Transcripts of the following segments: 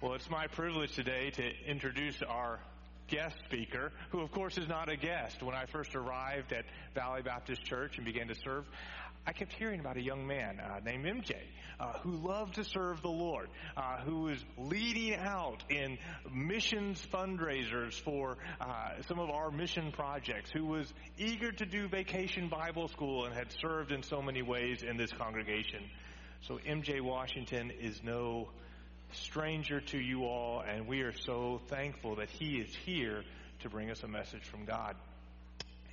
Well, it's my privilege today to introduce our guest speaker, who of course is not a guest. When I first arrived at Valley Baptist Church and began to serve, I kept hearing about a young man uh, named MJ uh, who loved to serve the Lord, uh, who was leading out in missions fundraisers for uh, some of our mission projects, who was eager to do vacation Bible school and had served in so many ways in this congregation. So MJ Washington is no stranger to you all, and we are so thankful that he is here to bring us a message from God.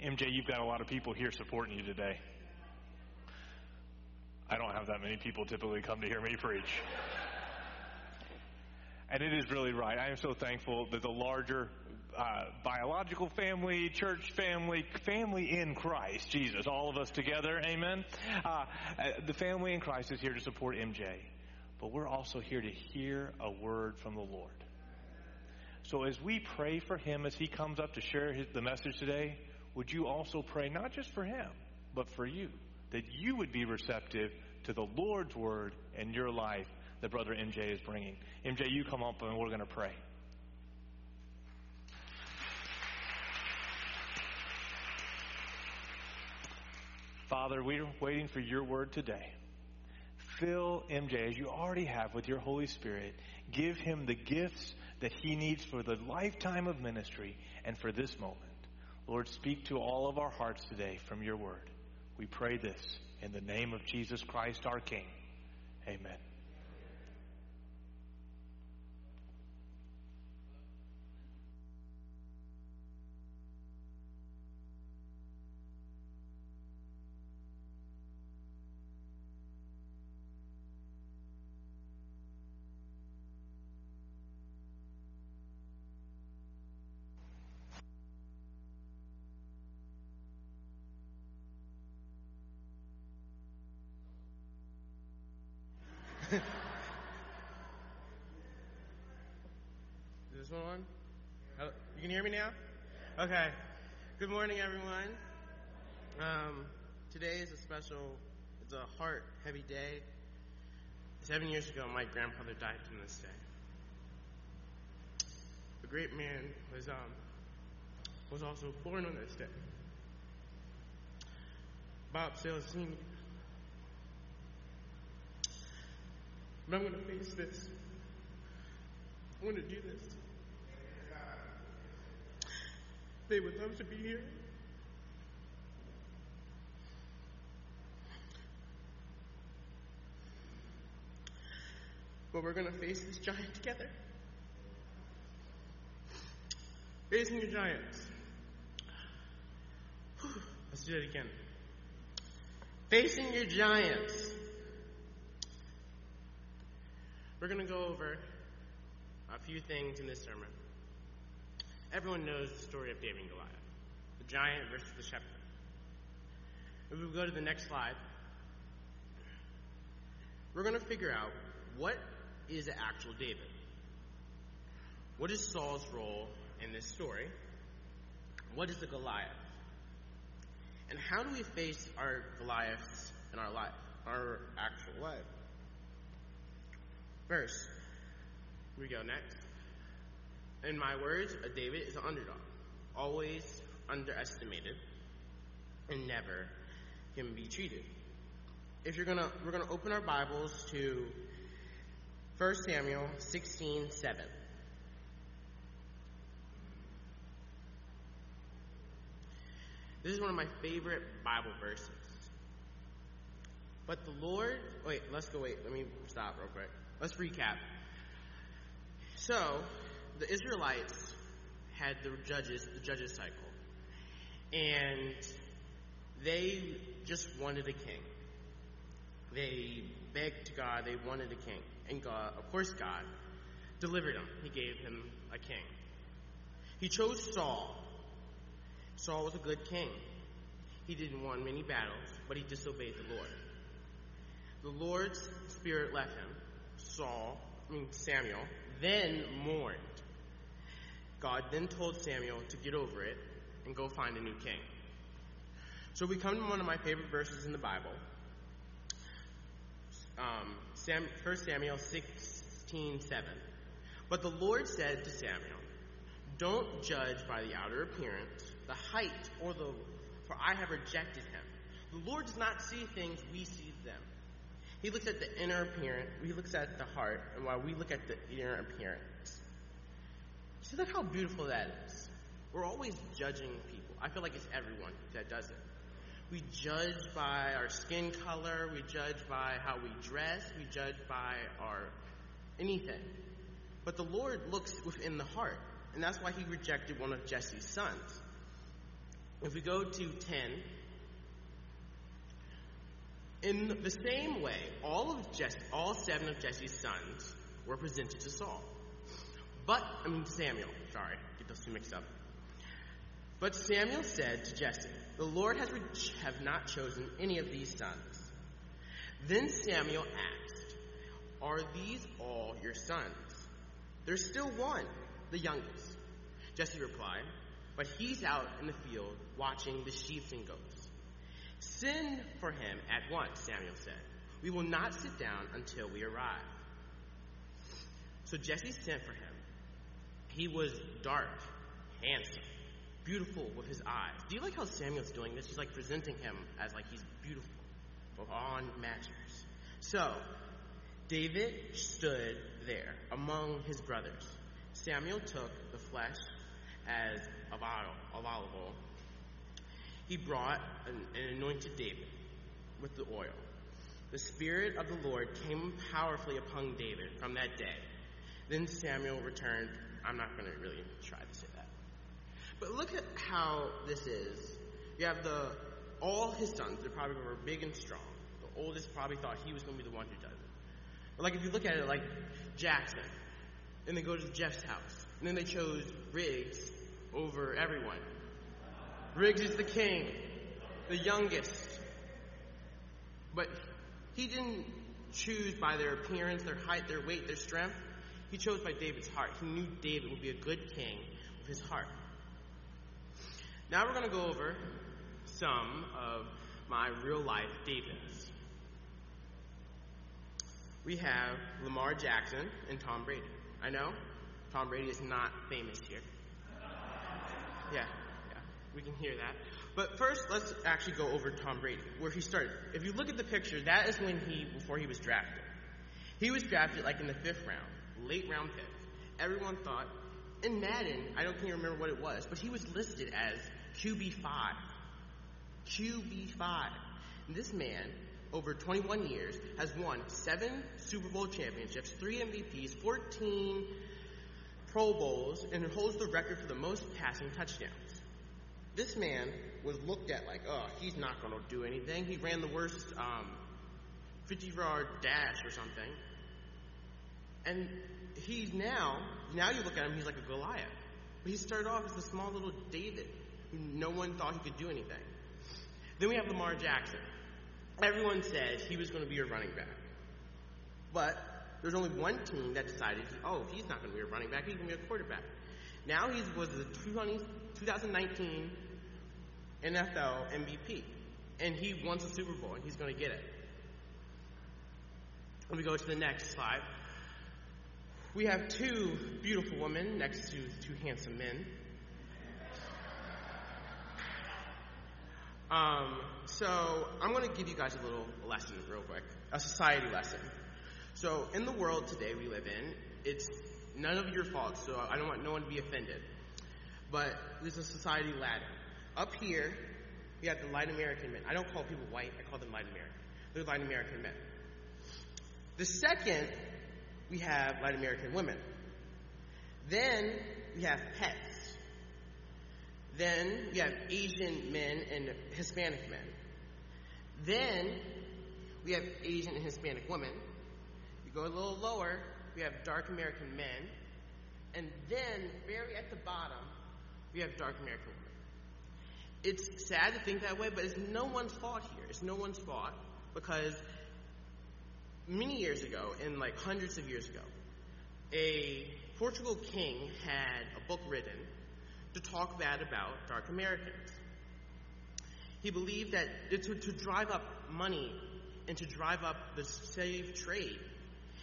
MJ, you've got a lot of people here supporting you today. I don't have that many people typically come to hear me preach. And it is really right. I am so thankful that the larger uh, biological family, church family, family in Christ, Jesus, all of us together, amen. Uh, uh the family in Christ is here to support MJ but we're also here to hear a word from the Lord. So as we pray for him as he comes up to share his, the message today, would you also pray not just for him, but for you, that you would be receptive to the Lord's word in your life that Brother MJ is bringing. MJ, you come up and we're going to pray. Father, we're waiting for your word today. Fill MJ as you already have with your Holy Spirit. Give him the gifts that he needs for the lifetime of ministry and for this moment. Lord, speak to all of our hearts today from your word. We pray this in the name of Jesus Christ, our King. Amen. Okay. Good morning, everyone. Um, today is a special, it's a heart heavy day. Seven years ago, my grandfather died from this day. A great man was um, was also born on this day. Bob Sales Sr. But I'm going to face this. I'm going to do this. They would love to be here. But we're going to face this giant together. Facing your giants. Let's do it again. Facing your giants. We're going to go over a few things in this sermon. Everyone knows the story of David and Goliath, the giant versus the shepherd. If we go to the next slide, we're going to figure out what is the actual David. What is Saul's role in this story? What is the Goliath? And how do we face our Goliaths in our life, our actual life? First, we go next. In my words, a David is an underdog, always underestimated, and never can be treated. If you're gonna, we're gonna open our Bibles to 1 Samuel 16, 7. This is one of my favorite Bible verses. But the Lord, wait, let's go, wait, let me stop real quick. Let's recap. So, the Israelites had the judges, the judges cycle. And they just wanted a king. They begged God, they wanted a king. And God, of course, God delivered him. He gave him a king. He chose Saul. Saul was a good king. He didn't win many battles, but he disobeyed the Lord. The Lord's spirit left him. Saul, I mean Samuel, then mourned. God then told Samuel to get over it and go find a new king. So we come to one of my favorite verses in the Bible. Um, Sam, 1 Samuel 16 7. But the Lord said to Samuel, Don't judge by the outer appearance, the height, or the for I have rejected him. The Lord does not see things we see them. He looks at the inner appearance, he looks at the heart, and while we look at the inner appearance. See look how beautiful that is. We're always judging people. I feel like it's everyone that does it. We judge by our skin color, we judge by how we dress, we judge by our anything. But the Lord looks within the heart, and that's why he rejected one of Jesse's sons. If we go to 10, in the same way, all of Jesse, all seven of Jesse's sons were presented to Saul. But, I mean Samuel, sorry, get those two mixed up. But Samuel said to Jesse, The Lord has re- have not chosen any of these sons. Then Samuel asked, Are these all your sons? There's still one, the youngest. Jesse replied, But he's out in the field watching the sheep and goats. Send for him at once, Samuel said. We will not sit down until we arrive. So Jesse sent for him. He was dark, handsome, beautiful with his eyes. Do you like how Samuel's doing this? He's like presenting him as like he's beautiful, on matchers. So David stood there among his brothers. Samuel took the flesh as a olive He brought and anointed David with the oil. The Spirit of the Lord came powerfully upon David from that day. Then Samuel returned. I'm not going to really try to say that. But look at how this is. You have the all his sons, they probably were big and strong. The oldest probably thought he was going to be the one who does it. But like if you look at it like Jackson, then they go to Jeff's house, and then they chose Riggs over everyone. Riggs is the king, the youngest. But he didn't choose by their appearance, their height, their weight, their strength. He chose by David's heart. He knew David would be a good king with his heart. Now we're going to go over some of my real life Davids. We have Lamar Jackson and Tom Brady. I know Tom Brady is not famous here. Yeah, yeah, we can hear that. But first, let's actually go over Tom Brady, where he started. If you look at the picture, that is when he, before he was drafted. He was drafted like in the fifth round, late round pick. Everyone thought, in Madden, I don't even remember what it was, but he was listed as QB5. QB5. And this man, over 21 years, has won seven Super Bowl championships, three MVPs, 14 Pro Bowls, and holds the record for the most passing touchdowns. This man was looked at like, oh, he's not going to do anything. He ran the worst um, 50 yard dash or something. And he's now, now you look at him, he's like a Goliath. But he started off as a small little David who no one thought he could do anything. Then we have Lamar Jackson. Everyone said he was going to be a running back. But there's only one team that decided, oh, he's not going to be a running back, he's going to be a quarterback. Now he was the 2019 NFL MVP. And he wants a Super Bowl, and he's going to get it. Let me go to the next slide. We have two beautiful women next to two handsome men. Um, so I'm going to give you guys a little lesson real quick, a society lesson. So in the world today we live in, it's none of your fault, so I don't want no one to be offended. But there's a society ladder. Up here, we have the light American men. I don't call people white, I call them light American. They're light American men. The second, we have light American women. Then we have pets. Then we have Asian men and Hispanic men. Then we have Asian and Hispanic women. You go a little lower, we have dark American men. And then, very at the bottom, we have dark American women. It's sad to think that way, but it's no one's fault here. It's no one's fault because many years ago, in like hundreds of years ago, a Portugal king had a book written to talk bad about dark Americans. He believed that to, to drive up money and to drive up the slave trade,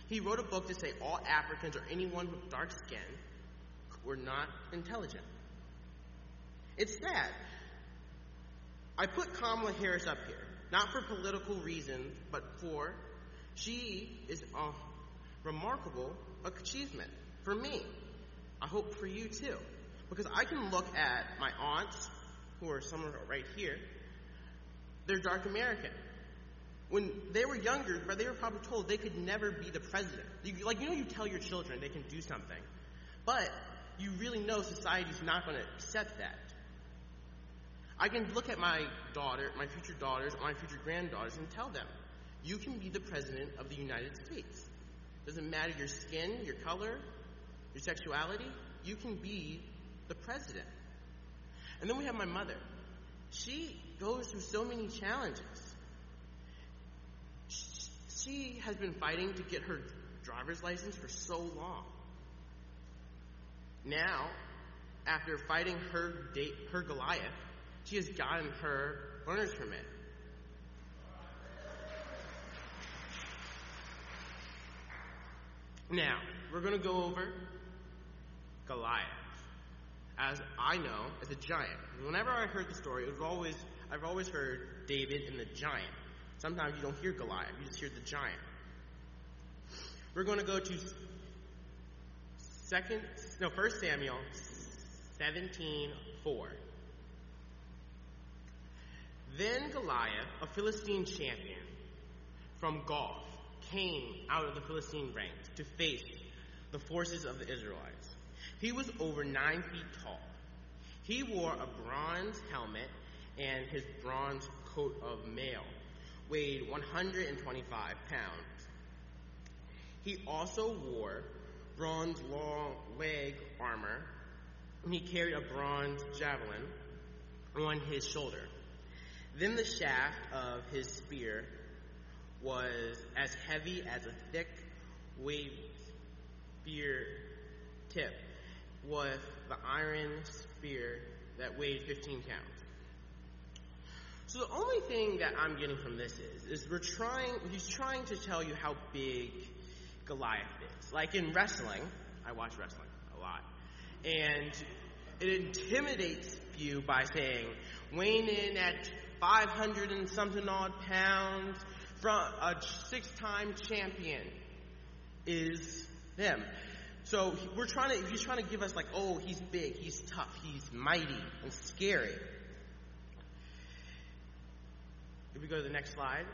He wrote a book to say all Africans or anyone with dark skin were not intelligent. It's sad. I put Kamala Harris up here, not for political reasons, but for she is a remarkable achievement for me. I hope for you too. Because I can look at my aunts, who are somewhere right here, they're dark American. When they were younger, but they were probably told they could never be the president. You, like, you know, you tell your children they can do something, but you really know society's not going to accept that. I can look at my daughter, my future daughters, my future granddaughters, and tell them, you can be the president of the United States. Doesn't matter your skin, your color, your sexuality, you can be the president. And then we have my mother. She goes through so many challenges. She has been fighting to get her driver's license for so long. Now, after fighting her date, her Goliath, she has gotten her learner's permit. Now, we're going to go over Goliath. As I know, as a giant. Whenever I heard the story, it was always I've always heard David and the giant. Sometimes you don't hear Goliath, you just hear the giant. We're going to go to second no, first Samuel 17:4. Then Goliath, a Philistine champion from Gath, came out of the Philistine ranks to face the forces of the Israelites. He was over nine feet tall. He wore a bronze helmet and his bronze coat of mail weighed 125 pounds. He also wore bronze long leg armor, and he carried a bronze javelin on his shoulder. Then the shaft of his spear was as heavy as a thick wave spear tip with the iron spear that weighed 15 pounds. So the only thing that I'm getting from this is, is we're trying, he's trying to tell you how big Goliath is. Like in wrestling, I watch wrestling a lot, and it intimidates you by saying, weighing in at 500 and something odd pounds, from a six-time champion is them. So we're trying to, he's trying to give us like, oh, he's big, he's tough, he's mighty and scary. If we go to the next slide,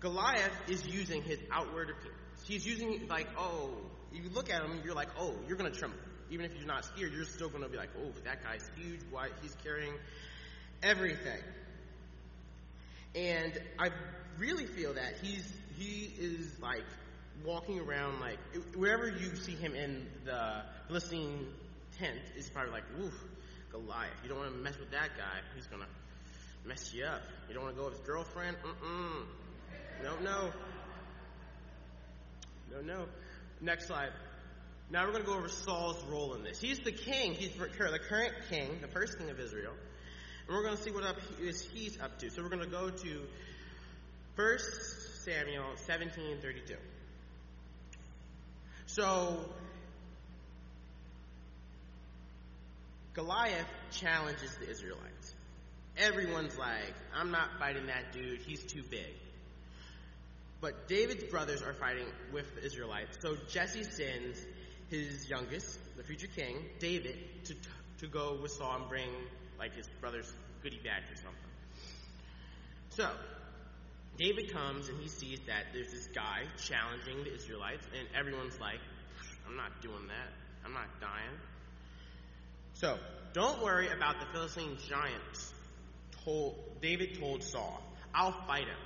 Goliath is using his outward appearance. He's using like, oh, you look at him, you're like, oh, you're gonna tremble. Even if you're not scared, you're still gonna be like, oh, that guy's huge. Why he's carrying everything. And I really feel that he's he is like walking around like wherever you see him in the Philistine tent is probably like, woof, Goliath. You don't want to mess with that guy. He's gonna mess you up. You don't want to go with his girlfriend. Mm-mm. No, no. No, no. Next slide. Now we're going to go over Saul's role in this. He's the king. He's the current king, the first king of Israel. And we're going to see what up he is he's up to. So we're going to go to 1 Samuel 17:32. So Goliath challenges the Israelites. Everyone's like, I'm not fighting that dude. He's too big. But David's brothers are fighting with the Israelites. So Jesse sends his youngest, the future king, David, to, to go with Saul and bring like his brother's goodie bags or something. So David comes and he sees that there's this guy challenging the Israelites, and everyone's like, I'm not doing that. I'm not dying. So, don't worry about the Philistine giants. Told, David told Saul, I'll fight him.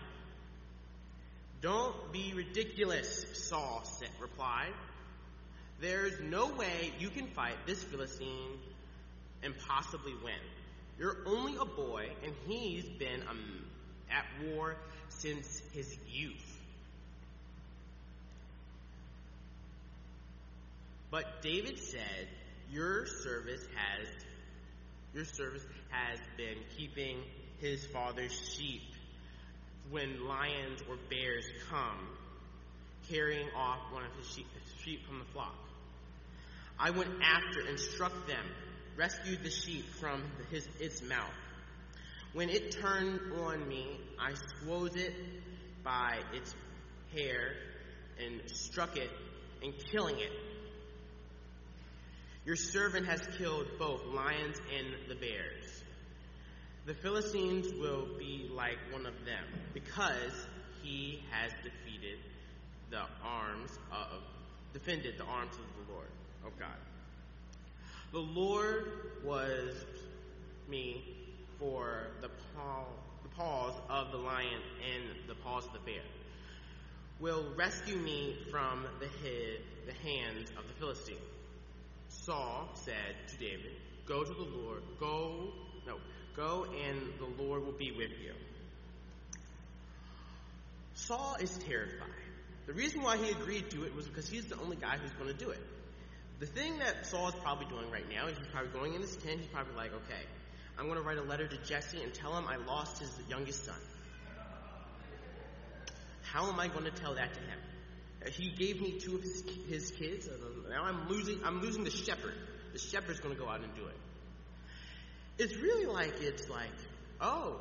Don't be ridiculous, Saul replied. There's no way you can fight this Philistine and possibly win. You're only a boy, and he's been um, at war since his youth. But David said, Your service has your service has been keeping his father's sheep when lions or bears come. carrying off one of his sheep, sheep from the flock. I went after and struck them, rescued the sheep from his, its mouth. When it turned on me, I smote it by its hair and struck it and killing it. Your servant has killed both lions and the bears. The Philistines will be like one of them because he has defeated the arms of, defended the arms of the Lord, of God. The Lord was me for the, paw, the paws of the lion and the paws of the bear. Will rescue me from the, head, the hands of the Philistine. Saul said to David, Go to the Lord, go, no, go and the Lord will be with you. Saul is terrified. The reason why he agreed to it was because he's the only guy who's going to do it. The thing that Saul is probably doing right now is he's probably going in his tent, he's probably like, okay, I'm going to write a letter to Jesse and tell him I lost his youngest son. How am I going to tell that to him? Uh, he gave me two of his, his kids. Now I'm losing. I'm losing the shepherd. The shepherd's going to go out and do it. It's really like it's like, oh,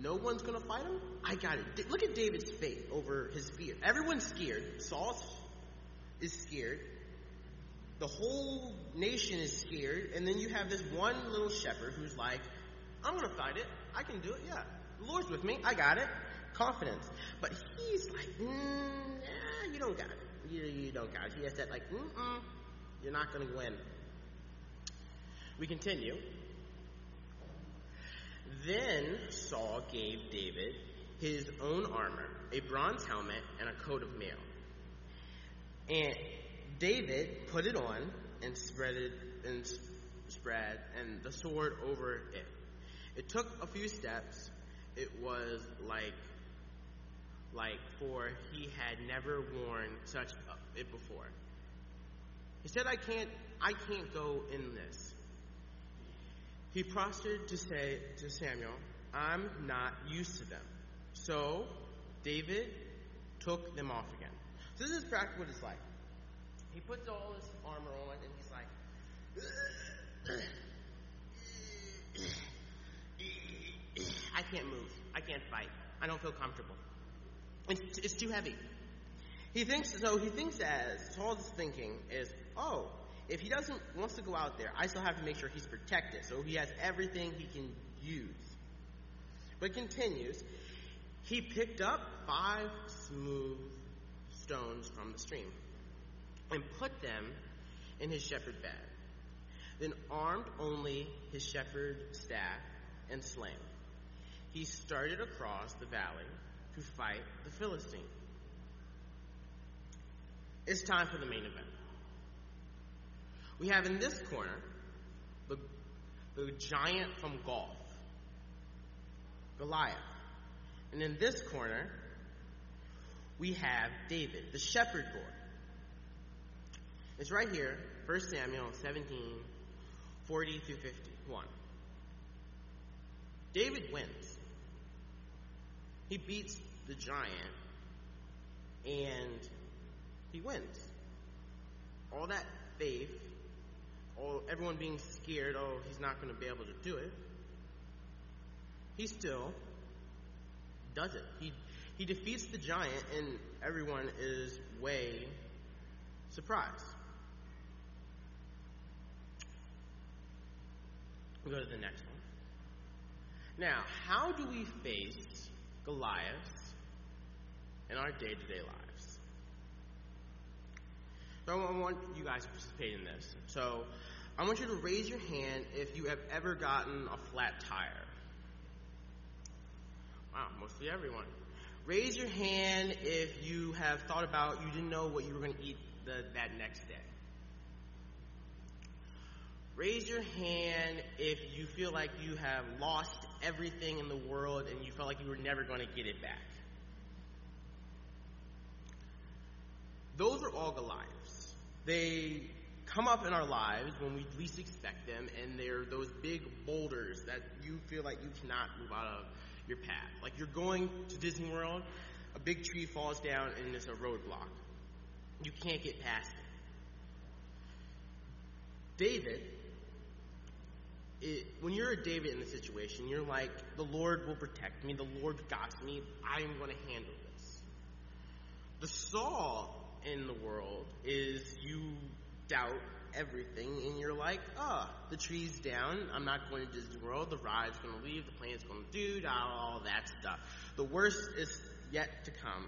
no one's going to fight him. I got it. Look at David's faith over his fear. Everyone's scared. Saul is scared. The whole nation is scared, and then you have this one little shepherd who's like, I'm going to fight it. I can do it. Yeah. The Lord's with me. I got it. Confidence. But he's like, mm, you don't got it. You, you don't got it. He has that, like, mm-mm, you're not going to win. We continue. Then Saul gave David his own armor, a bronze helmet, and a coat of mail. And David put it on and spread it and spread and the sword over it. It took a few steps. It was like like for he had never worn such it before. He said, "I can't, I can't go in this." He prostrated to say to Samuel, "I'm not used to them." So David took them off again. So this is practically what it's like. Puts all his armor on and he's like, I can't move. I can't fight. I don't feel comfortable. It's, it's too heavy. He thinks so. He thinks as Saul's thinking is, oh, if he doesn't wants to go out there, I still have to make sure he's protected. So he has everything he can use. But continues. He picked up five smooth stones from the stream and put them in his shepherd bag. Then armed only his shepherd staff and sling, he started across the valley to fight the Philistine. It's time for the main event. We have in this corner the, the giant from Gath, Goliath. And in this corner, we have David, the shepherd boy. It's right here, 1 Samuel 17, 40 through 51. David wins. He beats the giant and he wins. All that faith, all everyone being scared, oh, he's not going to be able to do it. He still does it. He he defeats the giant and everyone is way surprised. We go to the next one. Now, how do we face Goliath in our day to day lives? So I want you guys to participate in this. So I want you to raise your hand if you have ever gotten a flat tire. Wow, mostly everyone. Raise your hand if you have thought about you didn't know what you were going to eat the, that next day. Raise your hand if you feel like you have lost everything in the world and you felt like you were never going to get it back. Those are all Goliaths. They come up in our lives when we least expect them, and they're those big boulders that you feel like you cannot move out of your path. Like you're going to Disney World, a big tree falls down, and it's a roadblock. You can't get past it. David, it, when you're a David in the situation, you're like, the Lord will protect me, the Lord got me, I'm going to handle this. The Saul in the world is you doubt everything and you're like, oh, the tree's down, I'm not going to Disney World, the ride's going to leave, the plane's going to do, all that stuff. The worst is yet to come.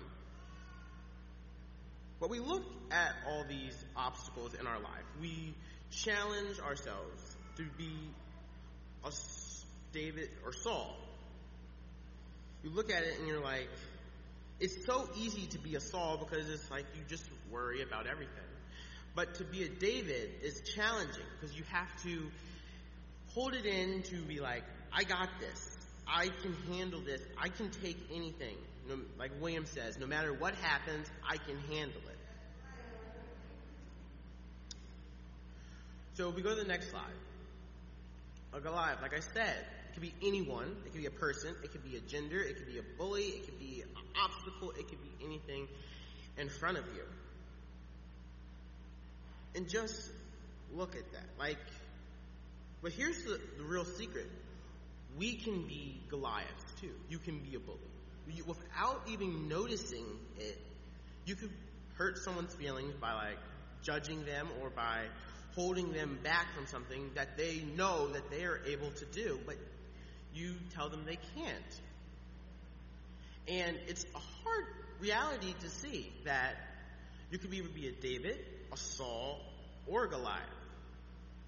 But we look at all these obstacles in our life. We challenge ourselves to be a David or Saul. You look at it and you're like, it's so easy to be a Saul because it's like you just worry about everything. But to be a David is challenging because you have to hold it in to be like, I got this. I can handle this. I can take anything. Like William says, no matter what happens, I can handle it. So we go to the next slide. A Goliath, like I said, it could be anyone. It could be a person. It could be a gender. It could be a bully. It could be an obstacle. It could be anything in front of you. And just look at that. Like, but here's the, the real secret. We can be Goliaths too. You can be a bully. You, without even noticing it, you could hurt someone's feelings by like judging them or by holding them back from something that they know that they are able to do, but you tell them they can't. And it's a hard reality to see that you could either be a David, a Saul, or a Goliath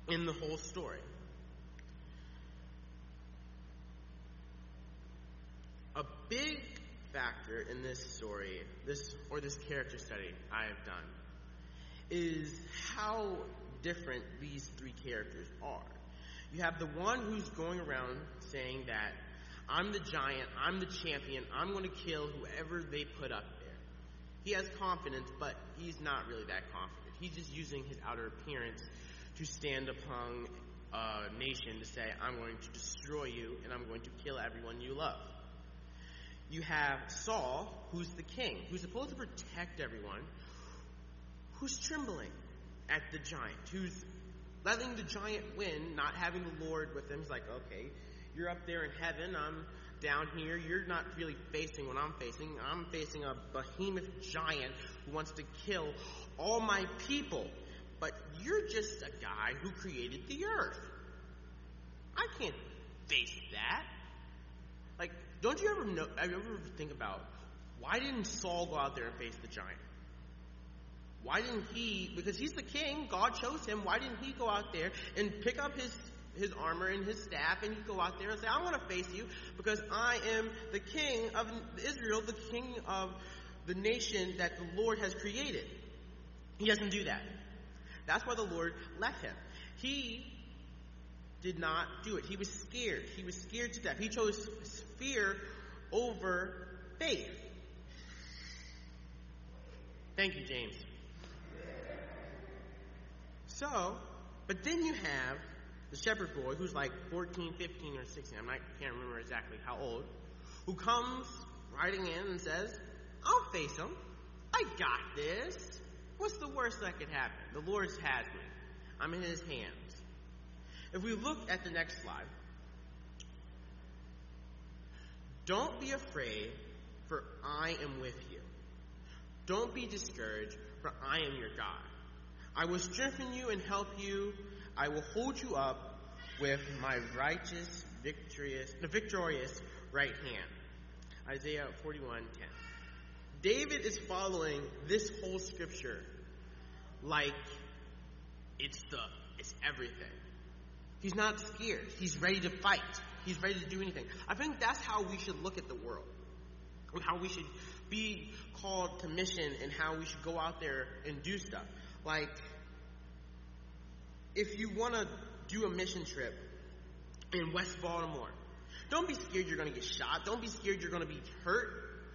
in the whole story. A big factor in this story, this or this character study I have done, is how different these three characters are. You have the one who's going around saying that I'm the giant, I'm the champion, I'm going to kill whoever they put up there. He has confidence, but he's not really that confident. He's just using his outer appearance to stand upon a nation to say, I'm going to destroy you and I'm going to kill everyone you love. You have Saul, who's the king, who's supposed to protect everyone, who's trembling at the giant, who's letting the giant win, not having the Lord with him. He's like, okay, you're up there in heaven, I'm down here. You're not really facing what I'm facing. I'm facing a behemoth giant who wants to kill all my people. But you're just a guy who created the earth. I can't face that. Like, don't you ever know, I ever think about why didn't Saul go out there and face the giant? Why didn't he, because he's the king, God chose him, why didn't he go out there and pick up his, his armor and his staff and he go out there and say, I want to face you because I am the king of Israel, the king of the nation that the Lord has created. He doesn't do that. That's why the Lord left him. He did not do it. He was scared. He was scared to death. He chose fear over faith. Thank you, James. So, but then you have the shepherd boy who's like 14, 15, or 16. I can't remember exactly how old. Who comes riding in and says, I'll face him. I got this. What's the worst that could happen? The Lord's has me. I'm in his hands. If we look at the next slide, don't be afraid, for I am with you. Don't be discouraged, for I am your God. I will strengthen you and help you. I will hold you up with my righteous, victorious, the victorious right hand. Isaiah 41:10. David is following this whole scripture like it's the it's everything. He's not scared. He's ready to fight. He's ready to do anything. I think that's how we should look at the world. How we should be called to mission and how we should go out there and do stuff. Like, if you want to do a mission trip in West Baltimore, don't be scared you're going to get shot. Don't be scared you're going to be hurt.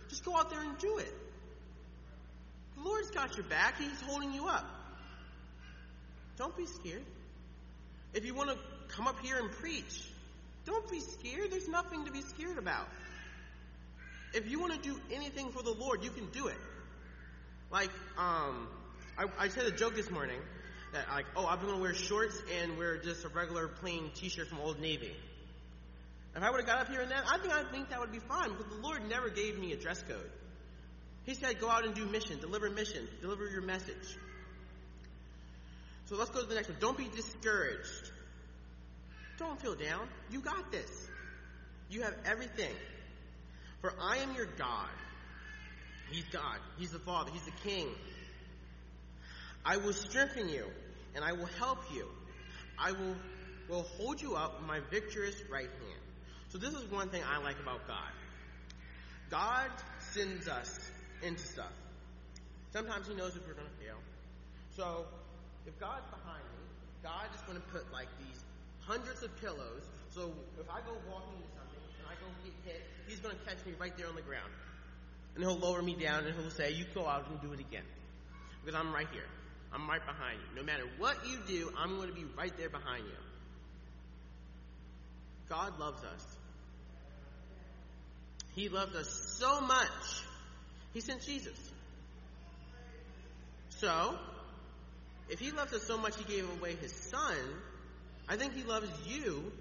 Just go out there and do it. The Lord's got your back. He's holding you up. Don't be scared. If you want to come up here and preach, don't be scared. There's nothing to be scared about. If you want to do anything for the Lord, you can do it. Like, um, I, I said a joke this morning that like, oh, I'm gonna wear shorts and wear just a regular plain T-shirt from Old Navy. If I would have got up here and that, I think I think that would be fine because the Lord never gave me a dress code. He said, go out and do mission, deliver mission, deliver your message. So let's go to the next one. Don't be discouraged. Don't feel down. You got this. You have everything. For I am your God. He's God. He's the Father. He's the King. I will strengthen you and I will help you. I will, will hold you up with my victorious right hand. So this is one thing I like about God. God sends us into stuff. Sometimes He knows if we're going to fail. So if God's behind me, God is going to put like these hundreds of pillows. So if I go walking into something and I go get hit, He's going to catch me right there on the ground. And He'll lower me down and He'll say, You go out and do it again. Because I'm right here. I'm right behind you. No matter what you do, I'm going to be right there behind you. God loves us. He loves us so much, He sent Jesus. So, if He loves us so much, He gave away His Son, I think He loves you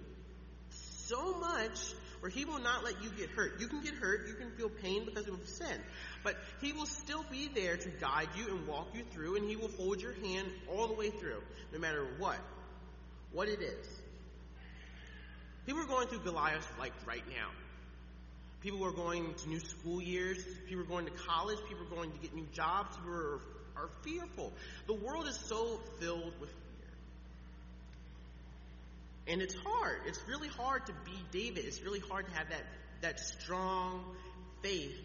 so much where He will not let you get hurt. You can get hurt, you can feel pain because of sin, but He will still be there to guide you and walk you through, and He will hold your hand all the way through, no matter what, what it is. People are going through Goliath like right now. People are going to new school years. People are going to college. People are going to get new jobs. People are, are fearful. The world is so filled with. And it's hard. It's really hard to be David. It's really hard to have that, that strong faith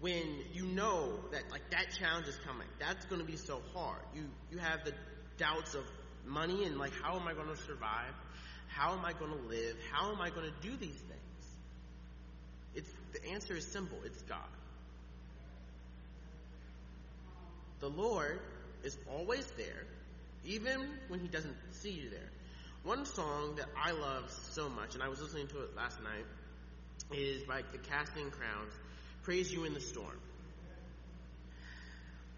when you know that like that challenge is coming. That's going to be so hard. You you have the doubts of money and like how am I going to survive? How am I going to live? How am I going to do these things? It's, the answer is simple it's God. The Lord is always there, even when He doesn't see you there. One song that I love so much, and I was listening to it last night, is by the Casting Crowns Praise You in the Storm.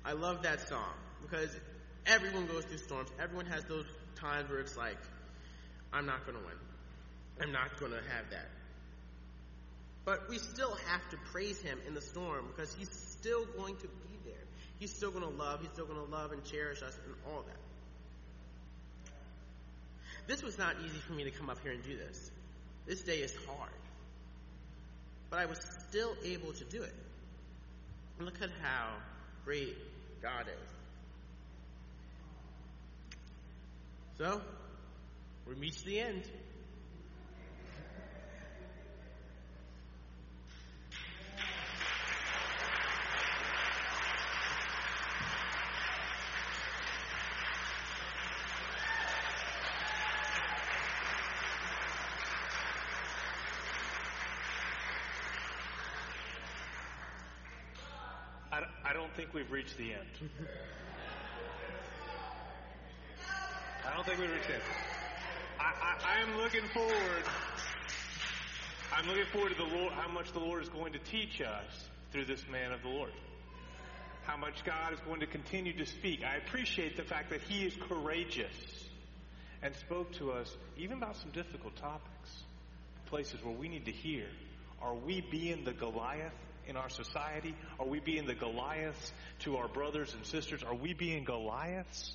I love that song because everyone goes through storms. Everyone has those times where it's like, I'm not going to win. I'm not going to have that. But we still have to praise him in the storm because he's still going to be there. He's still going to love. He's still going to love and cherish us and all that. This was not easy for me to come up here and do this. This day is hard. But I was still able to do it. And look at how great God is. So, we reach the end. I, I don't think we've reached the end. I don't think we've reached the end. I, am looking forward. I'm looking forward to the Lord, how much the Lord is going to teach us through this man of the Lord. How much God is going to continue to speak. I appreciate the fact that he is courageous and spoke to us even about some difficult topics, places where we need to hear. Are we being the Goliath in our society? Are we being the Goliaths to our brothers and sisters? Are we being Goliaths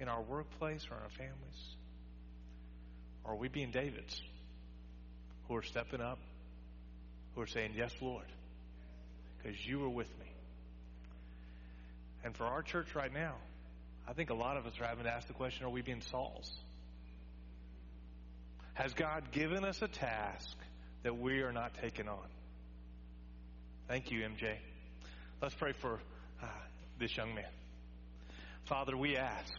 in our workplace or in our families? Or are we being Davids who are stepping up, who are saying, Yes, Lord, because you are with me? And for our church right now, I think a lot of us are having to ask the question are we being Sauls? Has God given us a task that we are not taking on? Thank you, MJ. Let's pray for uh, this young man. Father, we ask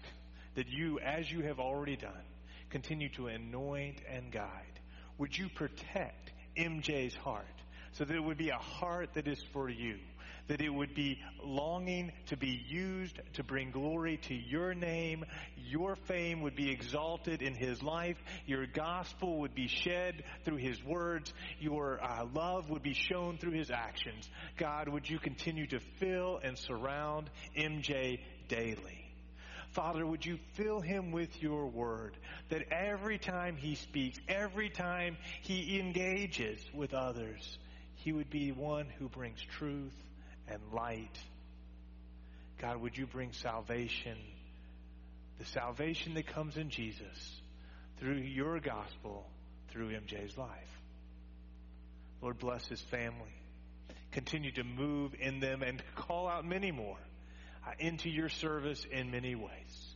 that you, as you have already done, continue to anoint and guide. Would you protect MJ's heart so that it would be a heart that is for you? That it would be longing to be used to bring glory to your name. Your fame would be exalted in his life. Your gospel would be shed through his words. Your uh, love would be shown through his actions. God, would you continue to fill and surround MJ daily. Father, would you fill him with your word that every time he speaks, every time he engages with others, he would be one who brings truth and light. God, would you bring salvation, the salvation that comes in Jesus through your gospel, through MJ's life. Lord, bless his family. Continue to move in them and call out many more uh, into your service in many ways.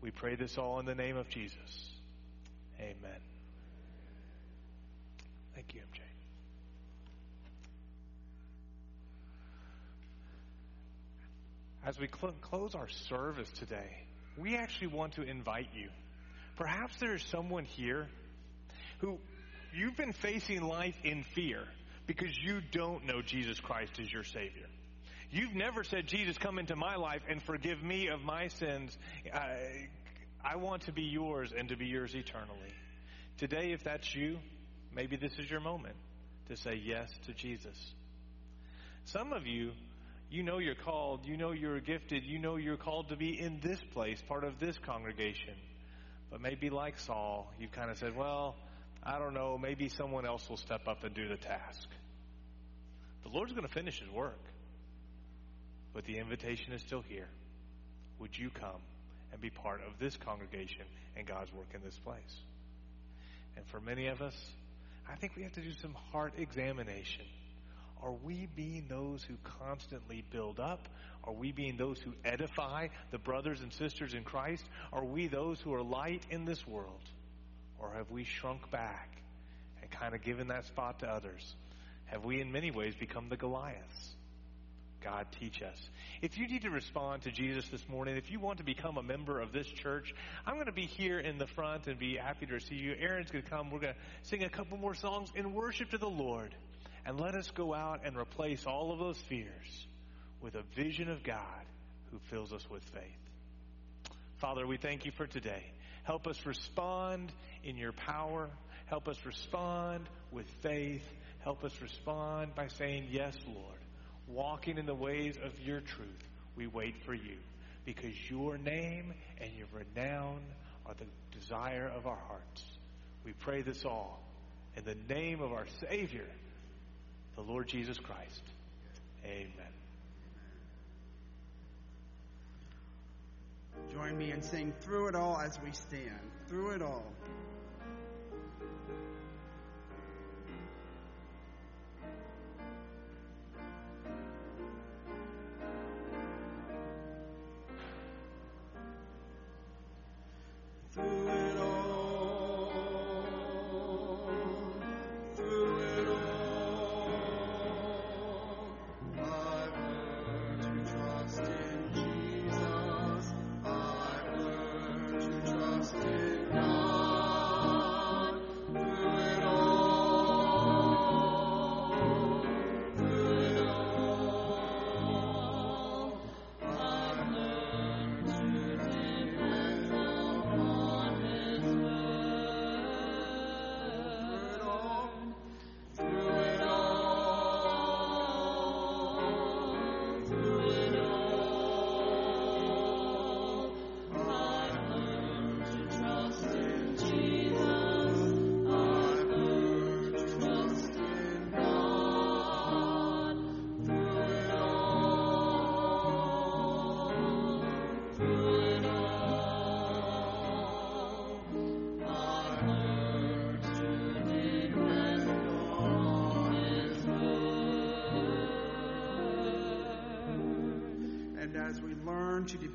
We pray this all in the name of Jesus. Amen. Thank you, MJ. As we cl- close our service today, we actually want to invite you. Perhaps there is someone here who you've been facing life in fear because you don't know Jesus Christ as your Savior. You've never said, Jesus, come into my life and forgive me of my sins. I, I want to be yours and to be yours eternally. Today, if that's you, maybe this is your moment to say yes to Jesus. Some of you, you know you're called, you know you're gifted, you know you're called to be in this place, part of this congregation. But maybe like Saul, you've kind of said, well, I don't know, maybe someone else will step up and do the task. The Lord's going to finish his work. But the invitation is still here. Would you come and be part of this congregation and God's work in this place? And for many of us, I think we have to do some heart examination. Are we being those who constantly build up? Are we being those who edify the brothers and sisters in Christ? Are we those who are light in this world? Or have we shrunk back and kind of given that spot to others? Have we, in many ways, become the Goliaths? God, teach us. If you need to respond to Jesus this morning, if you want to become a member of this church, I'm going to be here in the front and be happy to receive you. Aaron's going to come. We're going to sing a couple more songs in worship to the Lord. And let us go out and replace all of those fears with a vision of God who fills us with faith. Father, we thank you for today. Help us respond in your power. Help us respond with faith. Help us respond by saying, Yes, Lord walking in the ways of your truth, we wait for you because your name and your renown are the desire of our hearts. We pray this all in the name of our Savior, the Lord Jesus Christ. Amen. Join me in saying, Through it all as we stand. Through it all.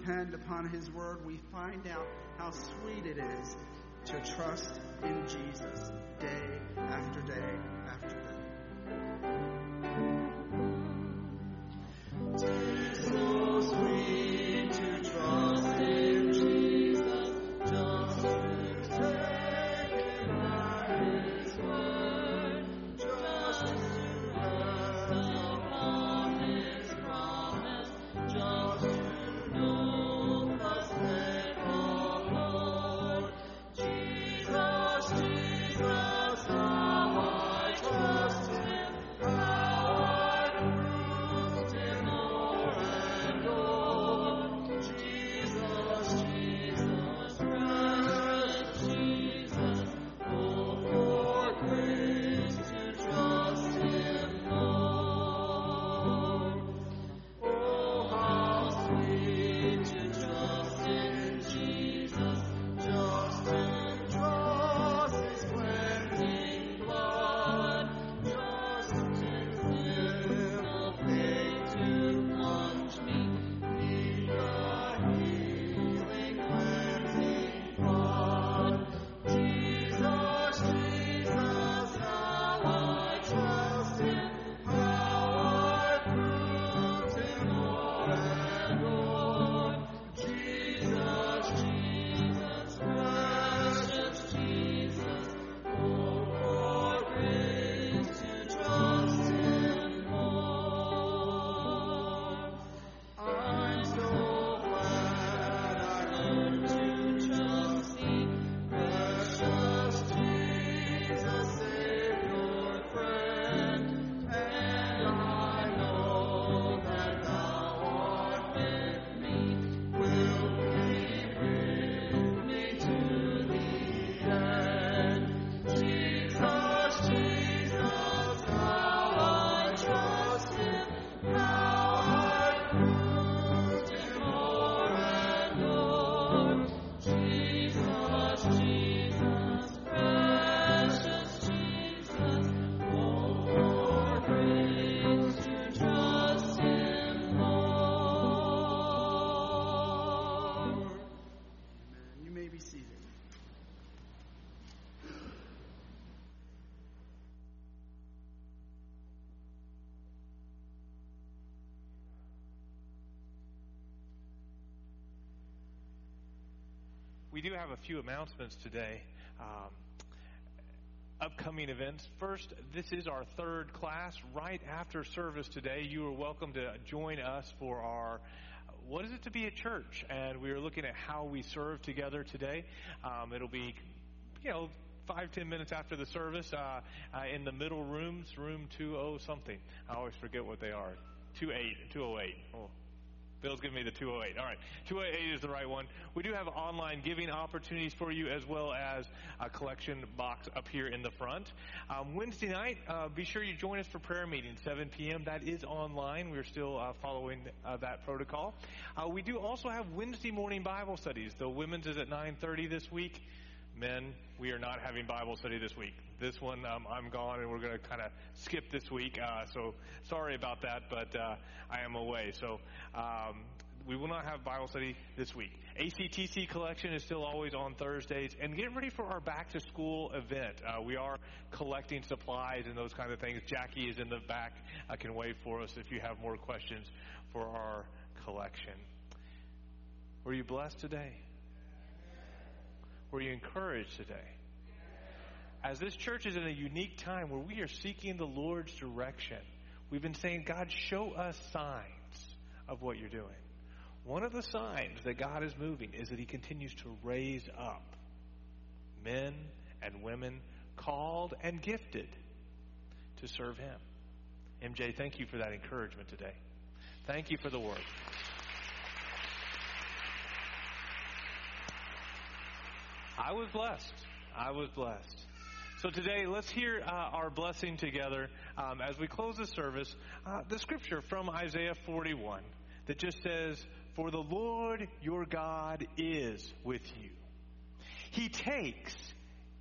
Depend upon His Word, we find out how sweet it is to trust in Jesus day after day after day. We do have a few announcements today. Um, upcoming events. First, this is our third class. Right after service today, you are welcome to join us for our what is it to be a church? And we are looking at how we serve together today. Um, it'll be, you know, five ten minutes after the service uh, uh, in the middle rooms, room 20 something. I always forget what they are. 28, 208. Oh, Bill's giving me the 208. All right. 208 is the right one. We do have online giving opportunities for you as well as a collection box up here in the front. Um, Wednesday night, uh, be sure you join us for prayer meeting, 7 p.m. That is online. We're still uh, following uh, that protocol. Uh, we do also have Wednesday morning Bible studies. The women's is at 9.30 this week. Men, we are not having Bible study this week. This one, um, I'm gone, and we're going to kind of skip this week. Uh, so sorry about that, but uh, I am away. So um, we will not have Bible study this week. ACTC collection is still always on Thursdays, and get ready for our back to school event. Uh, we are collecting supplies and those kind of things. Jackie is in the back. I can wait for us if you have more questions for our collection. Were you blessed today? Were you encouraged today? As this church is in a unique time where we are seeking the Lord's direction, we've been saying, God, show us signs of what you're doing. One of the signs that God is moving is that He continues to raise up men and women called and gifted to serve Him. MJ, thank you for that encouragement today. Thank you for the word. I was blessed. I was blessed. So today, let's hear uh, our blessing together um, as we close the service. Uh, the scripture from Isaiah 41 that just says, For the Lord your God is with you. He takes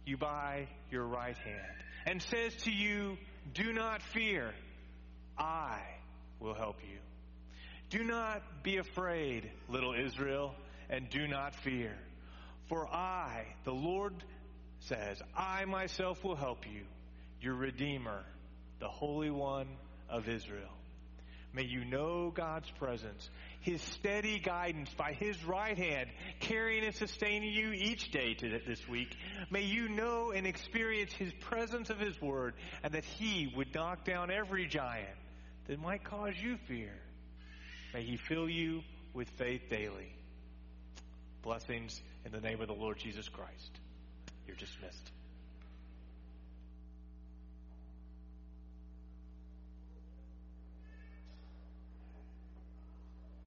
you by your right hand and says to you, Do not fear, I will help you. Do not be afraid, little Israel, and do not fear. For I, the Lord says, I myself will help you, your Redeemer, the Holy One of Israel. May you know God's presence, His steady guidance by His right hand, carrying and sustaining you each day to this week. May you know and experience His presence of His Word, and that He would knock down every giant that might cause you fear. May He fill you with faith daily. Blessings in the name of the Lord Jesus Christ. You're dismissed.